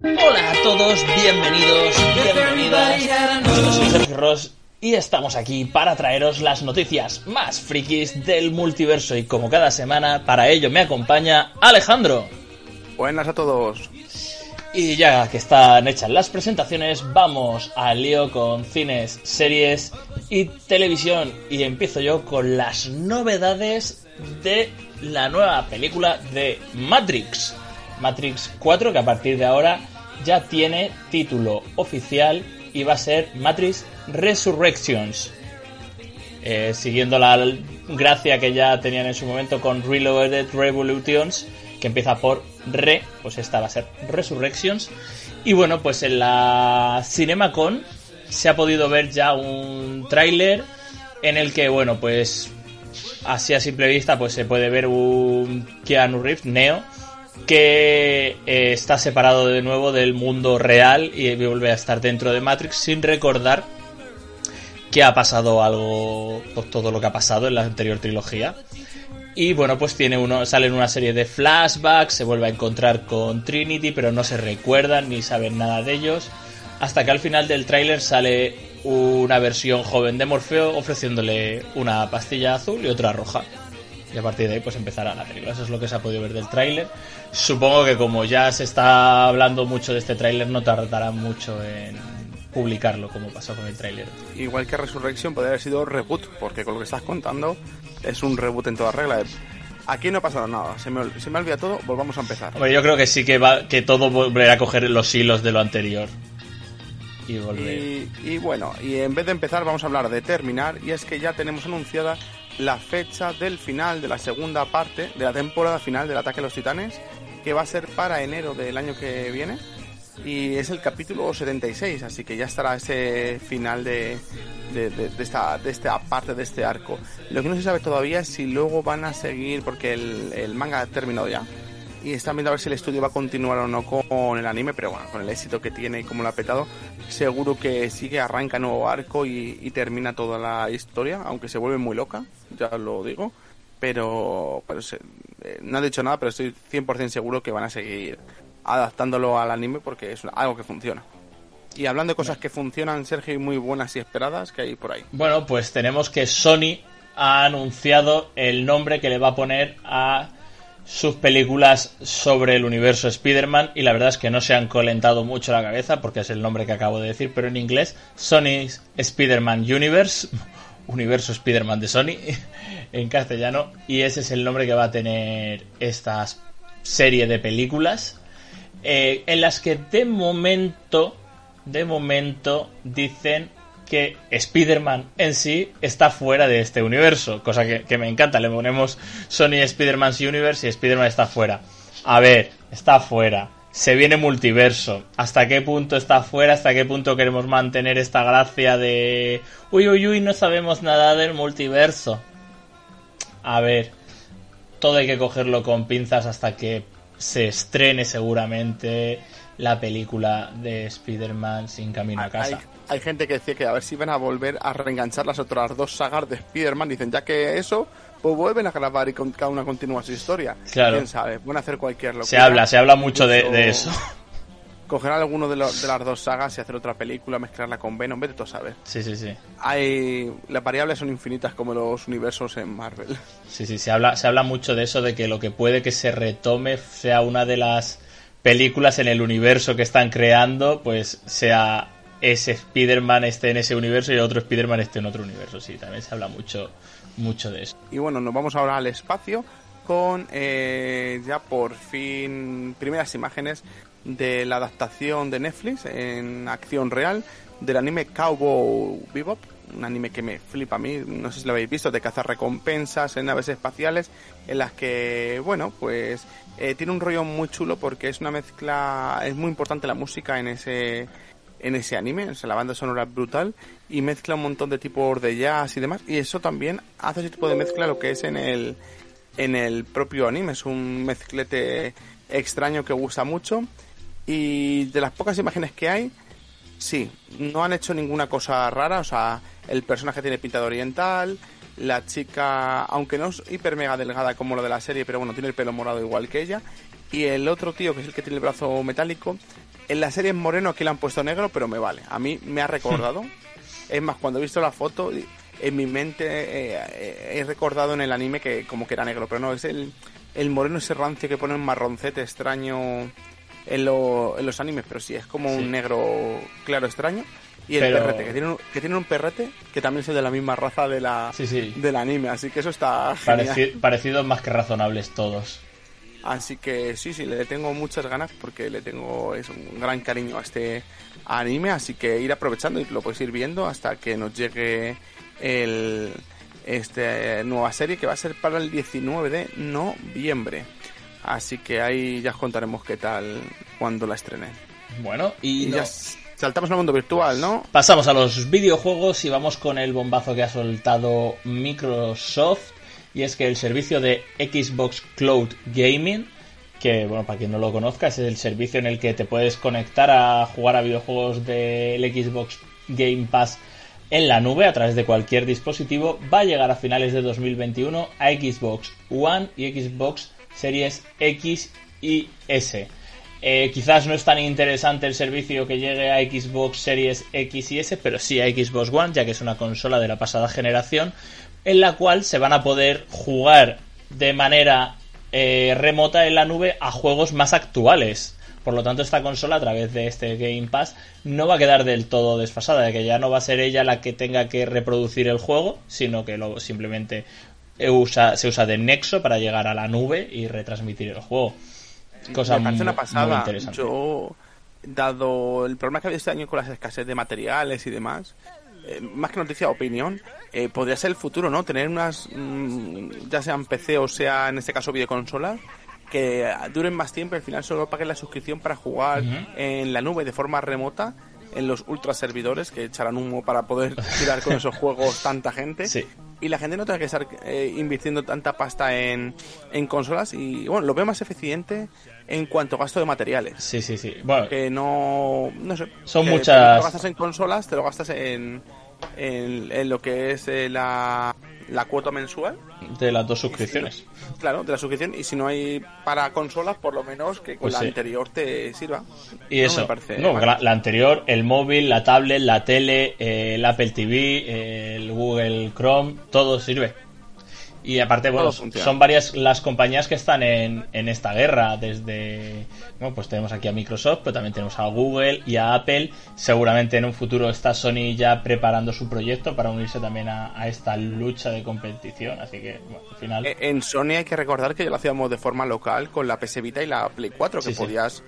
Hola a todos, bienvenidos, bienvenidas. Yo soy Sergio Ross y estamos aquí para traeros las noticias más frikis del multiverso y como cada semana, para ello me acompaña Alejandro. Buenas a todos. Y ya que están hechas las presentaciones, vamos al lío con cines, series y televisión. Y empiezo yo con las novedades de la nueva película de Matrix. Matrix 4, que a partir de ahora ya tiene título oficial y va a ser Matrix Resurrections. Eh, siguiendo la gracia que ya tenían en su momento con Reloaded Revolutions, que empieza por Re, pues esta va a ser Resurrections. Y bueno, pues en la CinemaCon se ha podido ver ya un tráiler en el que, bueno, pues así a simple vista, pues se puede ver un Keanu Reeves, Neo, que eh, está separado de nuevo del mundo real y vuelve a estar dentro de Matrix sin recordar que ha pasado algo, pues todo lo que ha pasado en la anterior trilogía. Y bueno, pues tiene uno, salen una serie de flashbacks, se vuelve a encontrar con Trinity, pero no se recuerdan ni saben nada de ellos. Hasta que al final del tráiler sale una versión joven de Morfeo ofreciéndole una pastilla azul y otra roja. Y a partir de ahí pues empezará la película. Eso es lo que se ha podido ver del tráiler. Supongo que como ya se está hablando mucho de este tráiler, no tardará mucho en publicarlo como pasó con el tráiler. Igual que Resurrection podría haber sido reboot, porque con lo que estás contando es un reboot en toda regla. Aquí no ha pasado nada, se me, se me olvida todo, volvamos a empezar. Hombre, yo creo que sí que va, que todo volverá a coger los hilos de lo anterior. Y volver. Y, y bueno, y en vez de empezar vamos a hablar de terminar, y es que ya tenemos anunciada la fecha del final de la segunda parte de la temporada final del Ataque a los Titanes, que va a ser para enero del año que viene. Y es el capítulo 76, así que ya estará ese final de, de, de- de esta, de esta parte de este arco. Lo que no se sabe todavía es si luego van a seguir, porque el, el manga ha terminado ya. Y están viendo a ver si el estudio va a continuar o no con el anime, pero bueno, con el éxito que tiene y como lo ha petado, seguro que sigue, arranca nuevo arco y, y termina toda la historia, aunque se vuelve muy loca, ya lo digo. Pero, pero se- eh, no he dicho nada, pero estoy 100% seguro que van a seguir adaptándolo al anime porque es algo que funciona. Y hablando de cosas que funcionan, Sergio, y muy buenas y esperadas, que hay por ahí. Bueno, pues tenemos que Sony ha anunciado el nombre que le va a poner a sus películas sobre el universo Spider-Man y la verdad es que no se han calentado mucho la cabeza porque es el nombre que acabo de decir, pero en inglés Sony's Spider-Man Universe, universo Spider-Man de Sony en castellano y ese es el nombre que va a tener esta serie de películas eh, en las que de momento, de momento dicen que Spider-Man en sí está fuera de este universo, cosa que, me encanta. Le ponemos Sony Spider-Man's Universe y Spider-Man está fuera. A ver, está fuera. Se viene multiverso. ¿Hasta qué punto está fuera? ¿Hasta qué punto queremos mantener esta gracia de... Uy, uy, uy, no sabemos nada del multiverso? A ver, todo hay que cogerlo con pinzas hasta que se estrene seguramente la película de Spider-Man sin camino a Hay, casa. hay gente que decía que a ver si van a volver a reenganchar las otras dos sagas de Spider-Man. Dicen, ya que eso, pues vuelven a grabar y con cada una continúa su historia. Claro. Quién sabe, pueden hacer cualquier locura. Se habla, se habla mucho de, eso. Coger alguno de, lo- de las dos sagas y hacer otra película, mezclarla con Venom, vete tú a saber. Sí, sí, sí. Hay, las variables son infinitas como los universos en Marvel. Sí, sí, se habla, se habla mucho de eso, de que lo que puede que se retome sea una de las películas en el universo que están creando, pues sea ese Spider-Man esté en ese universo y otro Spider-Man esté en otro universo. Sí, también se habla mucho, mucho de eso. Y bueno, nos vamos ahora al espacio con eh, ya por fin primeras imágenes de la adaptación de Netflix en acción real del anime Cowboy Bebop, un anime que me flipa a mí, no sé si lo habéis visto, de cazar recompensas en naves espaciales, en las que, bueno, pues eh, tiene un rollo muy chulo porque es una mezcla, es muy importante la música en ese en ese anime, o sea, la banda sonora brutal y mezcla un montón de tipos de jazz y demás, y eso también hace ese tipo de mezcla lo que es en el en el propio anime, es un mezclete extraño que gusta mucho y de las pocas imágenes que hay, sí, no han hecho ninguna cosa rara, o sea, el personaje tiene pinta de oriental, la chica, aunque no es hiper mega delgada como lo de la serie, pero bueno, tiene el pelo morado igual que ella, y el otro tío, que es el que tiene el brazo metálico, En la serie es moreno, aquí le han puesto negro, pero me vale. A mí me ha recordado. es más, cuando he visto la foto, en mi mente eh, he recordado en el anime que como que era negro, pero no, es el, el moreno ese rancio que pone un marroncete extraño en, los animes, pero sí, es como un negro claro extraño. Y el perrete, que tiene, un, que tiene un perrete que también es de la misma raza de la, del anime, así que eso está genial. parecidos más que razonables todos. Así que sí, sí, le tengo muchas ganas porque le tengo es un gran cariño a este anime, así que ir aprovechando y lo puedes ir viendo hasta que nos llegue el este nueva serie que va a ser para el 19 de noviembre. Así que ahí ya os contaremos qué tal cuando la estrenen. Bueno, y, ya saltamos al mundo virtual, ¿no? Pasamos a los videojuegos y vamos con el bombazo que ha soltado Microsoft. Y es que el servicio de Xbox Cloud Gaming, que bueno, para quien no lo conozca, es el servicio en el que te puedes conectar a jugar a videojuegos del Xbox Game Pass en la nube a través de cualquier dispositivo, va a llegar a finales de 2021 a Xbox One y Xbox Series X y S. Eh, quizás no es tan interesante el servicio que llegue a Xbox Series X y S, pero sí a Xbox One, ya que es una consola de la pasada generación, en la cual se van a poder jugar de manera eh, remota en la nube a juegos más actuales. Por lo tanto, esta consola, a través de este Game Pass, no va a quedar del todo desfasada, de que ya no va a ser ella la que tenga que reproducir el juego, sino que lo, simplemente usa, se usa de nexo para llegar a la nube y retransmitir el juego. Cosa Me una pasada. Yo, dado el problema que había este año con las escasez de materiales y demás, eh, más que noticia, opinión, eh, podría ser el futuro, ¿no? Tener unas, mm, ya sean PC o sea en este caso videoconsolas, que duren más tiempo y al final solo paguen la suscripción para jugar en la nube de forma remota en los ultra servidores que echarán humo para poder tirar con esos juegos tanta gente. Y la gente no tenga que estar eh, invirtiendo tanta pasta en, en consolas y bueno, lo veo más eficiente en cuanto a gasto de materiales. Sí, sí, sí. Bueno, que no, no sé. Son muchas. Lo gastas en consolas, te lo gastas en, en, lo que es eh, la, la cuota mensual. De las dos suscripciones. claro, de la suscripción. Y si no hay para consolas, por lo menos que con pues la anterior te sirva. Y eso. no, la, anterior, el móvil, la tablet, la tele, el Apple TV, el Google Chrome, todo sirve. Y aparte, bueno, son varias las compañías que están en, en esta guerra. Desde, bueno, pues tenemos aquí a Microsoft, pero también tenemos a Google y a Apple. Seguramente en un futuro está Sony ya preparando su proyecto para unirse también a, esta lucha de competición. Así que, bueno, al final. Eh, en Sony hay que recordar que ya lo hacíamos de forma local con la PS Vita y la Play 4, que podías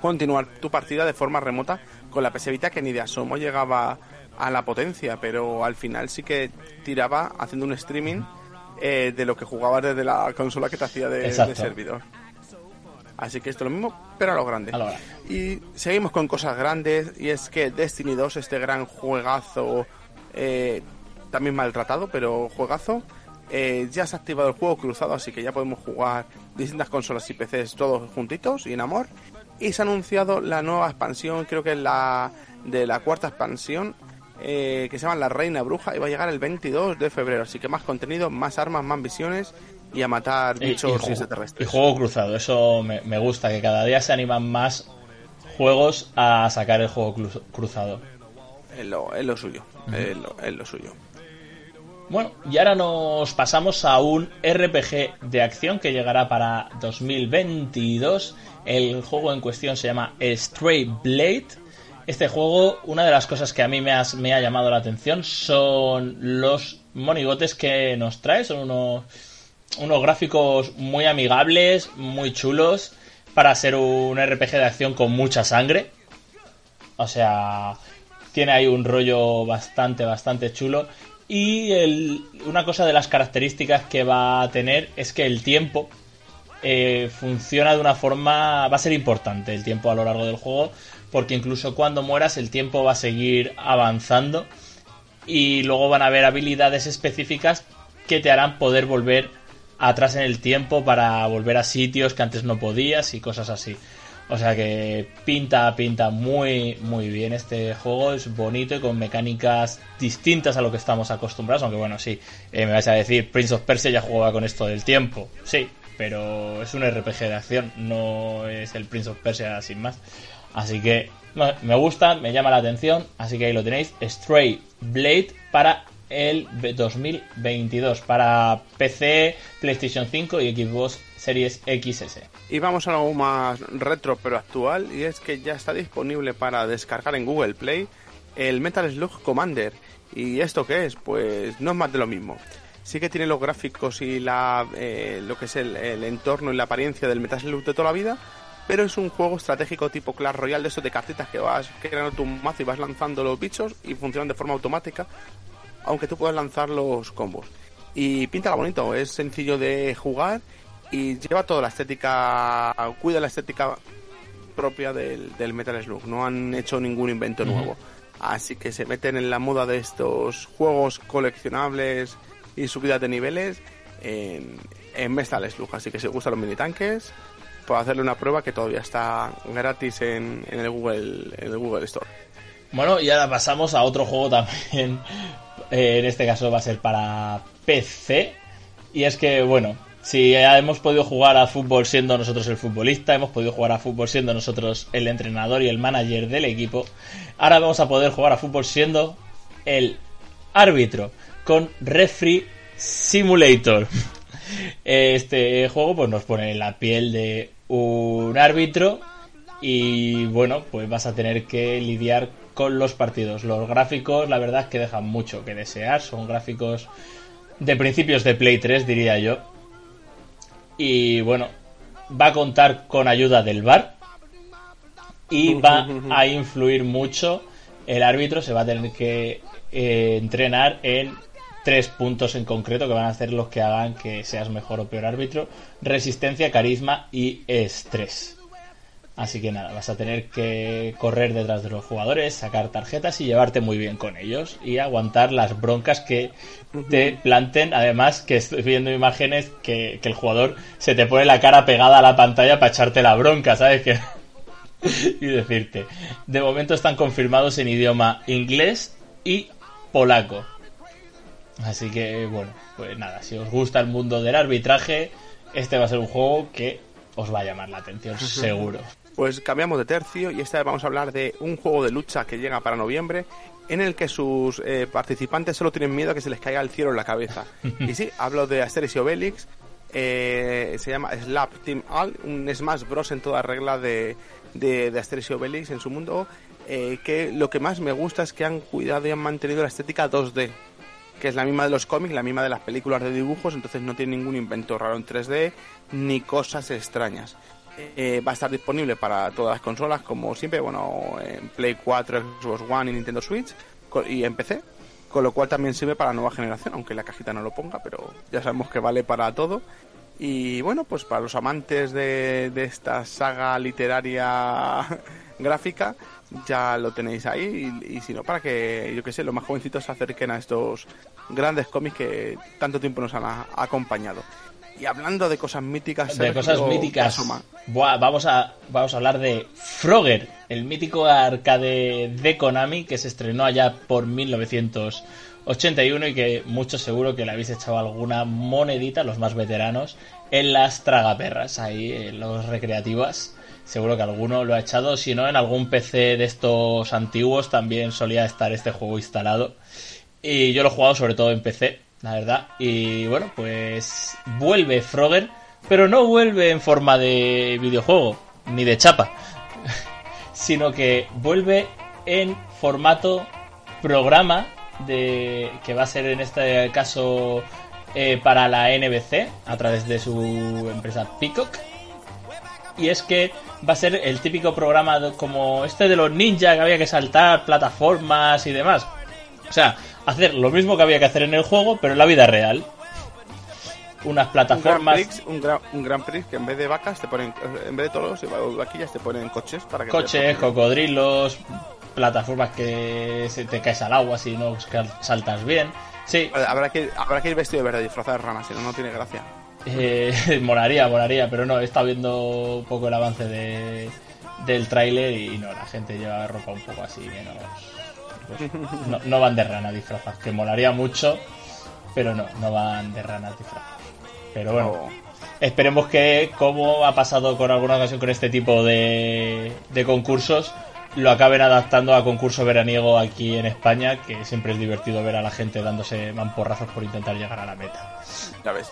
continuar tu partida de forma remota con la PS Vita, que ni de asomo llegaba a la potencia, pero al final sí que tiraba haciendo un streaming eh, de lo que jugabas desde la consola que te hacía de, servidor. Así que esto es lo mismo, pero a lo grande. y seguimos con cosas grandes, y es que Destiny 2, este gran juegazo, eh, también maltratado, pero juegazo, eh, ya se ha activado el juego cruzado, así que ya podemos jugar distintas consolas y PCs todos juntitos y en amor. Y se ha anunciado la nueva expansión, creo que es la de la cuarta expansión, eh, que se llama La Reina Bruja y va a llegar el 22 de febrero. Así que más contenido, más armas, más visiones y a matar bichos y, extraterrestres. Y juego cruzado, eso me, gusta, que cada día se animan más juegos a sacar el juego cruzado. Es lo, es lo suyo, es, lo, suyo. Bueno, y ahora nos pasamos a un RPG de acción que llegará para 2022. El juego en cuestión se llama Stray Blade este juego, una de las cosas que a mí me, ha llamado la atención son los monigotes que nos trae. Son unos, gráficos muy amigables, muy chulos, para ser un RPG de acción con mucha sangre. O sea, tiene ahí un rollo bastante, bastante chulo. Y una cosa de las características que va a tener es que el tiempo eh, funciona de una forma... Va a ser importante el tiempo a lo largo del juego porque incluso cuando mueras el tiempo va a seguir avanzando y luego van a haber habilidades específicas que te harán poder volver atrás en el tiempo para volver a sitios que antes no podías y cosas así. O sea que pinta, pinta muy, muy bien este juego, es bonito y con mecánicas distintas a lo que estamos acostumbrados, aunque bueno, sí, eh, me vais a decir, Prince of Persia ya jugaba con esto del tiempo, sí, pero es un RPG de acción, no es el Prince of Persia sin más. Así que me gusta, me llama la atención, así que ahí lo tenéis, Stray Blade para el 2022 para PC, PlayStation 5 y Xbox Series XS. Y vamos a algo más retro pero actual y es que ya está disponible para descargar en Google Play el Metal Slug Commander. ¿Y esto qué es? Pues no es más de lo mismo. Sí que tiene los gráficos y la, eh, lo que es el, el, entorno y la apariencia del Metal Slug de toda la vida, pero es un juego estratégico tipo Clash Royale de esos de cartitas que vas creando tu mazo y vas lanzando los bichos y funcionan de forma automática, aunque tú puedas lanzar los combos. Y pinta bonito, es sencillo de jugar y lleva toda la estética, cuida la estética propia del, del Metal Slug, no han hecho ningún invento nuevo. Así que se meten en la moda de estos juegos coleccionables y subida de niveles en, en Metal Slug. Así que si os gustan los mini puedo hacerle una prueba que todavía está gratis en, el Google el Google Store. Bueno, y ahora pasamos a otro juego también. Eh, en este caso va a ser para PC. Y es que, bueno, si hemos podido jugar a fútbol siendo nosotros el futbolista, hemos podido jugar a fútbol siendo nosotros el entrenador y el manager del equipo, ahora vamos a poder jugar a fútbol siendo el árbitro con Referee Simulator. Este juego pues nos pone la piel de un árbitro y bueno, pues vas a tener que lidiar con los partidos. Los gráficos, la verdad es que dejan mucho que desear, son gráficos de principios de Play 3, diría yo. Y bueno, va a contar con ayuda del VAR y va a influir mucho el árbitro, se va a tener que eh, entrenar en tres puntos en concreto que van a ser los que hagan que seas mejor o peor árbitro. Resistencia, carisma y estrés. Así que nada, vas a tener que correr detrás de los jugadores, sacar tarjetas y llevarte muy bien con ellos y aguantar las broncas que te planten. Además, que estoy viendo imágenes que, que el jugador se te pone la cara pegada a la pantalla para echarte la bronca, ¿sabes? Que... y decirte. De momento están confirmados en idioma inglés y polaco. Así que bueno, pues nada, si os gusta el mundo del arbitraje, este va a ser un juego que os va a llamar la atención, seguro. Pues cambiamos de tercio y esta vez vamos a hablar de un juego de lucha que llega para noviembre en el que sus eh, participantes solo tienen miedo a que se les caiga el cielo en la cabeza. y sí, hablo de Asterix y Obelix, eh, se llama Slap Team All, un Smash Bros en toda regla de, de, de Asterix y Obelix en su mundo, eh, que lo que más me gusta es que han cuidado y han mantenido la estética 2D que es la misma de los cómics, la misma de las películas de dibujos, entonces no tiene ningún invento raro en 3D ni cosas extrañas. Eh, va a estar disponible para todas las consolas, como siempre, bueno, en Play 4, Xbox One y Nintendo Switch y en PC, con lo cual también sirve para la nueva generación, aunque la cajita no lo ponga, pero ya sabemos que vale para todo. Y bueno, pues para los amantes de, de esta saga literaria gráfica, ya lo tenéis ahí y, y si no para que yo que sé los más jovencitos se acerquen a estos grandes cómics que tanto tiempo nos han a, acompañado. Y hablando de cosas míticas de cosas míticas. Buah, vamos a vamos a hablar de Frogger el mítico arcade de Konami que se estrenó allá por 1981 y que muchos seguro que le habéis echado alguna monedita los más veteranos en las tragaperras ahí en los recreativas seguro que alguno lo ha echado. Si no, en algún PC de estos antiguos también solía estar este juego instalado. Y yo lo he jugado sobre todo en PC, la verdad. Y bueno, pues vuelve Frogger, pero no vuelve en forma de videojuego, ni de chapa, sino que vuelve en formato programa de que va a ser en este caso eh, para la NBC a través de su empresa Peacock y es que va a ser el típico programa como este de los ninjas que había que saltar plataformas y demás. O sea, hacer lo mismo que había que hacer en el juego, pero en la vida real. Unas plataformas. Un Gran Prix, un gran, Prix que en vez de vacas te ponen. En vez de toros y vaquillas te ponen coches para que. Coches, cocodrilos, plataformas que se te caes al agua si no saltas bien. Sí. Habrá que, habrá que ir vestido de verde, disfrazado de rana, si no, no tiene gracia. Eh, moraría, moraría, pero no, he estado viendo un poco el avance de, del tráiler y no, la gente lleva ropa un poco así, menos. Pues, no, van de rana disfrazadas, que molaría mucho, pero no, no van de rana disfrazadas. Pero bueno, esperemos que, como ha pasado con alguna ocasión con este tipo de, de concursos, lo acaben adaptando a concurso veraniego aquí en España, que siempre es divertido ver a la gente dándose mamporrazos por intentar llegar a la meta. Ya ves.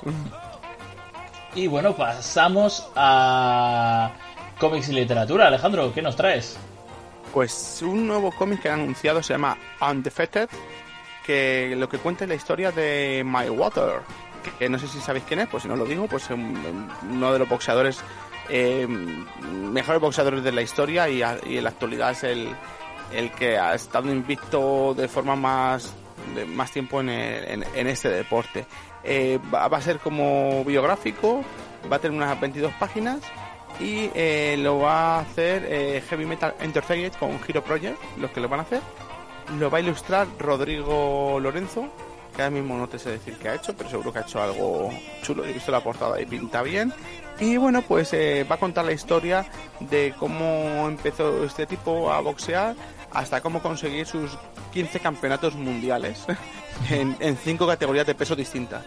Y bueno, pasamos a cómics y literatura. Alejandro, ¿qué nos traes? Pues un nuevo cómic que han anunciado se llama Undefeated, que lo que cuenta es la historia de My Water, que no sé si sabéis quién es, pues si no lo digo, pues uno de los boxeadores eh, mejores boxeadores de la historia y, en la actualidad es el, el que ha estado invicto de forma más de más tiempo en, en, este deporte. Eh, va, a ser como biográfico, va a tener unas 22 páginas y eh, lo va a hacer eh, Heavy Metal Entertainment con Hero Project, los que lo van a hacer. Lo va a ilustrar Rodrigo Lorenzo, que ahora mismo no te sé decir qué ha hecho, pero seguro que ha hecho algo chulo. He visto la portada y pinta bien. Y bueno, pues eh, va a contar la historia de cómo empezó este tipo a boxear hasta cómo conseguir sus 15 campeonatos mundiales en, en cinco categorías de peso distintas.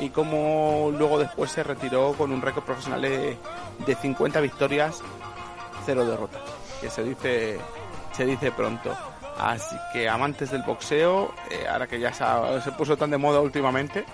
Y cómo luego después se retiró con un récord profesional de, 50 victorias, cero derrotas. Que se dice, se dice pronto. Así que amantes del boxeo, eh, ahora que ya se, puso tan de moda últimamente,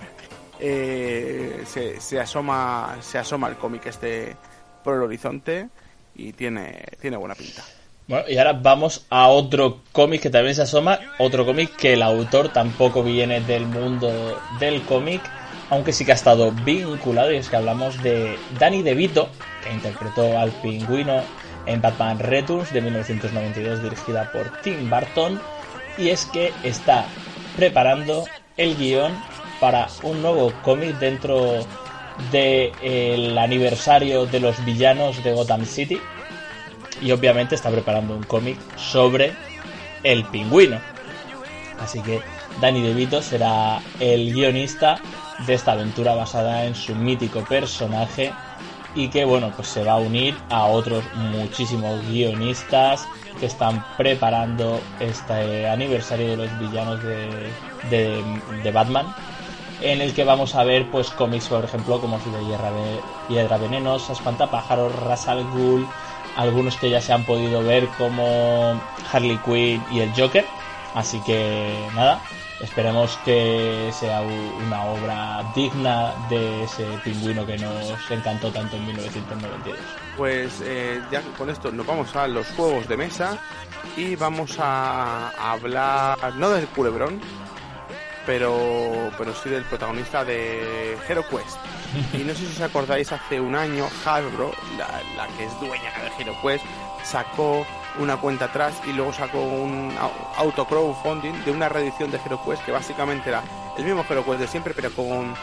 eh, se, asoma se asoma el cómic este por el horizonte y tiene, tiene buena pinta. Bueno, y ahora vamos a otro cómic que también se asoma, otro cómic que el autor tampoco viene del mundo del cómic, aunque sí que ha estado vinculado, y es que hablamos de Danny DeVito, que interpretó al pingüino en Batman Returns de 1992 dirigida por Tim Burton, y es que está preparando el guion para un nuevo cómic dentro del aniversario de los villanos de Gotham City. Y obviamente está preparando un cómic sobre el pingüino. Así que Danny DeVito será el guionista de esta aventura basada en su mítico personaje y que bueno pues se va a unir a otros muchísimos guionistas que están preparando este aniversario de los villanos de, de Batman en el que vamos a ver pues cómics, por ejemplo, como de Hierra, Hiedra Venenosa, Espantapájaros, Rasal Ghul, algunos que ya se han podido ver como Harley Quinn y el Joker. Así que nada, esperemos que sea una obra digna de ese pingüino que nos encantó tanto en 1992. Pues eh, ya con esto nos vamos a los juegos de mesa y vamos a hablar no del culebrón, pero, pero sí del protagonista de Hero Quest. Y no sé si os acordáis, hace un año Hasbro, la, que es dueña de Hero Quest, sacó una cuenta atrás y luego sacó un auto crowdfunding de una reedición de Hero Quest que básicamente era el mismo Hero Quest de siempre, pero con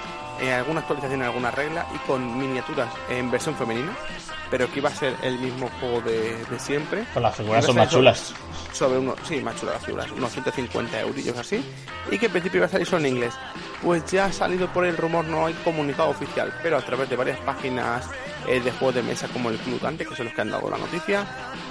eh, alguna actualización en alguna regla y con miniaturas en versión femenina, pero que iba a ser el mismo juego de, siempre. Con las figuras son más chulas. Sobre uno, sí, más chulas las figuras, unos 150 eurillos así, y que en principio iba a salir solo en inglés. Pues ya ha salido por el rumor, no hay comunicado oficial, pero a través de varias páginas eh, de juegos de mesa como el Club que son los que han dado la noticia,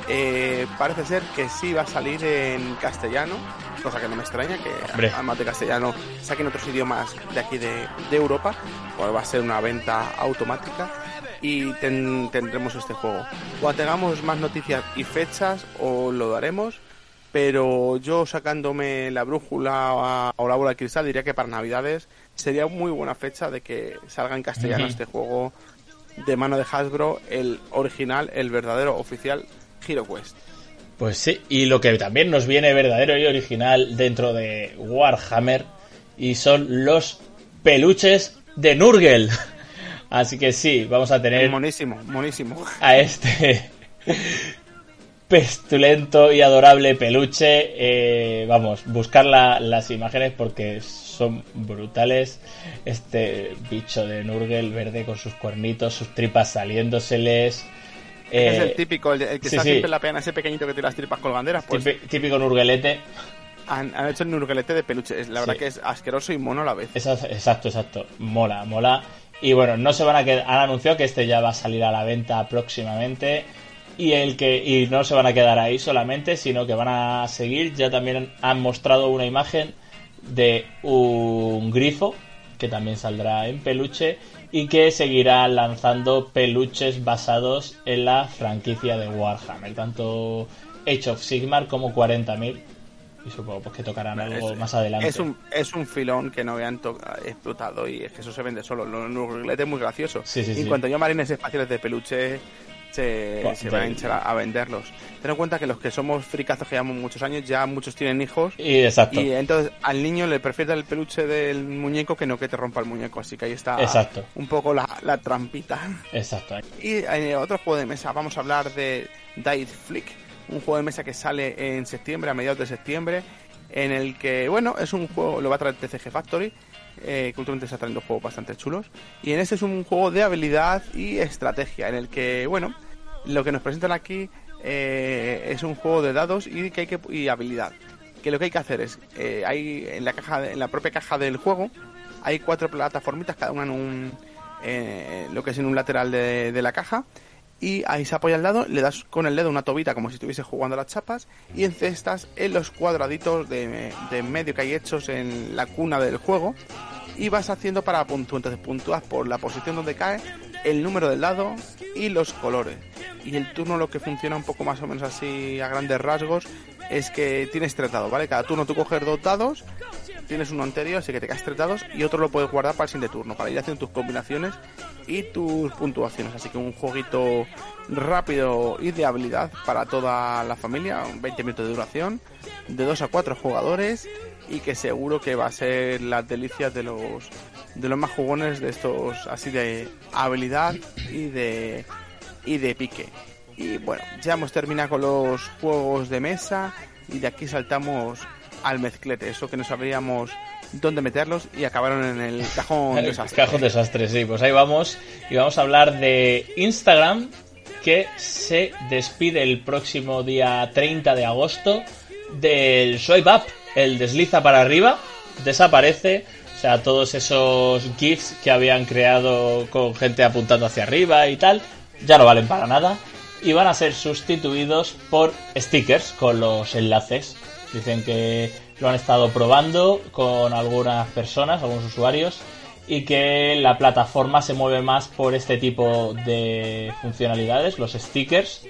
eh, parece ser que sí va a salir en castellano cosa que no me extraña, que además de castellano saquen otros idiomas de aquí de, Europa, pues va a ser una venta automática y tendremos este juego. Cuando tengamos más noticias y fechas, os lo daremos, pero yo sacándome la brújula o la bola de cristal diría que para Navidades sería muy buena fecha de que salga en castellano este juego de mano de Hasbro, el original, el verdadero oficial Hero Quest. Pues sí, y lo que también nos viene verdadero y original dentro de Warhammer y son los peluches de Nurgle. Así que sí, vamos a tener. Monísimo, monísimo. A este pestulento y adorable peluche. Eh, vamos, buscar las imágenes porque son brutales. Este bicho de Nurgle verde con sus cuernitos, sus tripas saliéndoseles es el eh, típico, el, que está siempre en la pena, ese pequeñito que tiene las tripas colganderas. Pues, típico nurguelete. Han, hecho el nurguelete de peluche. La verdad que es asqueroso y mono a la vez. Exacto, exacto. Mola, mola. Y bueno, no se van a quedar. Han anunciado que este ya va a salir a la venta próximamente. Y el que y no se van a quedar ahí solamente, sino que van a seguir. Ya también han mostrado una imagen de un grifo que también saldrá en peluche y que seguirá lanzando peluches basados en la franquicia de Warhammer, tanto Age of Sigmar como 40.000 y supongo pues, que tocarán algo más adelante. Es un, es un filón que no habían explotado y es que eso se vende solo. Los es muy gracioso. y en cuanto yo marines espaciales de peluche, se, van a hinchar a, venderlos. Ten en cuenta que los que somos fricazos que llevamos muchos años, ya muchos tienen hijos. Y, exacto. y entonces al niño le prefiere el peluche del muñeco que no que te rompa el muñeco. Así que ahí está exacto. un poco la, la trampita. Exacto. Y en otro juego de mesa vamos a hablar de Dice Flick un juego de mesa que sale en septiembre, a mediados de septiembre, en el que, bueno, es un juego, lo va a traer TCG Factory, eh, que últimamente está trayendo juegos bastante chulos, y en este es un juego de habilidad y estrategia, en el que, bueno, lo que nos presentan aquí eh, es un juego de dados y, que hay que, y habilidad. Que lo que hay que hacer es, eh, hay en la caja, en la propia caja del juego, hay cuatro plataformitas, cada una en un, eh, lo que es en un lateral de la caja, y ahí se apoya al lado, le das con el dedo una tobita como si estuviese jugando las chapas y encestas en los cuadraditos de, medio que hay hechos en la cuna del juego y vas haciendo para puntuar. Entonces puntúas por la posición donde cae, el número del dado y los colores. Y el turno lo que funciona un poco más o menos así a grandes rasgos es que tienes tres dados, ¿vale? Cada turno tú coges dos dados, tienes uno anterior, así que te caes tres dados y otro lo puedes guardar para el siguiente turno, para ir haciendo tus combinaciones y tus puntuaciones. Así que un jueguito rápido y de habilidad para toda la familia, 20 minutos de duración, de 2 a 4 jugadores y que seguro que va a ser las delicias de los de los más jugones de estos así de habilidad y de y de pique. Y bueno, ya hemos terminado con los juegos de mesa y de aquí saltamos al mezclete, eso que no sabríamos dónde meterlos y acabaron en el cajón desastre. Cajón desastre, sí, pues ahí vamos y vamos a hablar de Instagram que se despide el próximo día 30 de agosto del swipe up, el desliza para arriba, desaparece, o sea, todos esos GIFs que habían creado con gente apuntando hacia arriba y tal, ya no valen para nada y van a ser sustituidos por stickers con los enlaces. Dicen que lo han estado probando con algunas personas, algunos usuarios, y que la plataforma se mueve más por este tipo de funcionalidades, los stickers,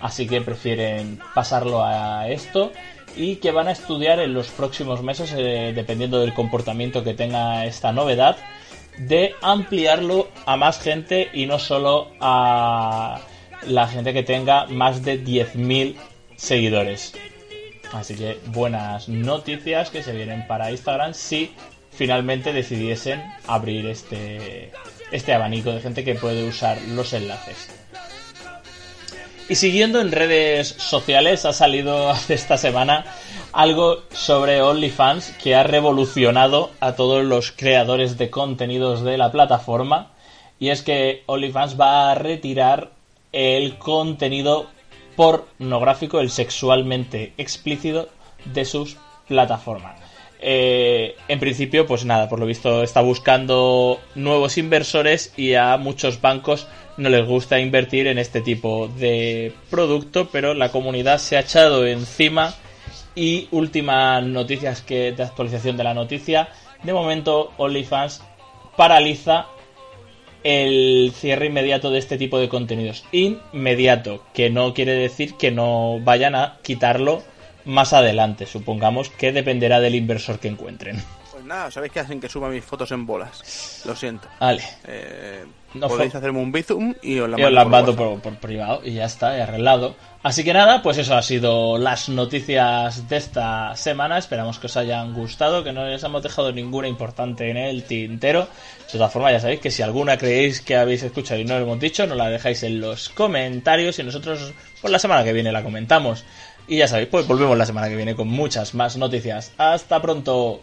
así que prefieren pasarlo a esto y que van a estudiar en los próximos meses, eh, dependiendo del comportamiento que tenga esta novedad, de ampliarlo a más gente y no solo a la gente que tenga más de 10.000 seguidores. Así que buenas noticias que se vienen para Instagram si finalmente decidiesen abrir este, este abanico de gente que puede usar los enlaces. Y siguiendo en redes sociales ha salido esta semana algo sobre OnlyFans que ha revolucionado a todos los creadores de contenidos de la plataforma. Y es que OnlyFans va a retirar el contenido pornográfico, el sexualmente explícito de sus plataformas. Eh, en principio, pues nada, por lo visto está buscando nuevos inversores y a muchos bancos no les gusta invertir en este tipo de producto, pero la comunidad se ha echado encima y últimas noticias que de actualización de la noticia, de momento OnlyFans paraliza el cierre inmediato de este tipo de contenidos. Inmediato, que no quiere decir que no vayan a quitarlo más adelante. Supongamos que dependerá del inversor que encuentren. Pues nada, sabéis que hacen que suba mis fotos en bolas. Lo siento. Vale. Eh, podéis hacerme un bizum y os la mando, por, por, privado y ya está, he arreglado. Así que nada, pues eso ha sido las noticias de esta semana. Esperamos que os hayan gustado, que no les hemos dejado ninguna importante en el tintero. De todas formas, ya sabéis que si alguna creéis que habéis escuchado y no lo hemos dicho, nos la dejáis en los comentarios y nosotros por la semana que viene la comentamos. Y ya sabéis, pues volvemos la semana que viene con muchas más noticias. Hasta pronto.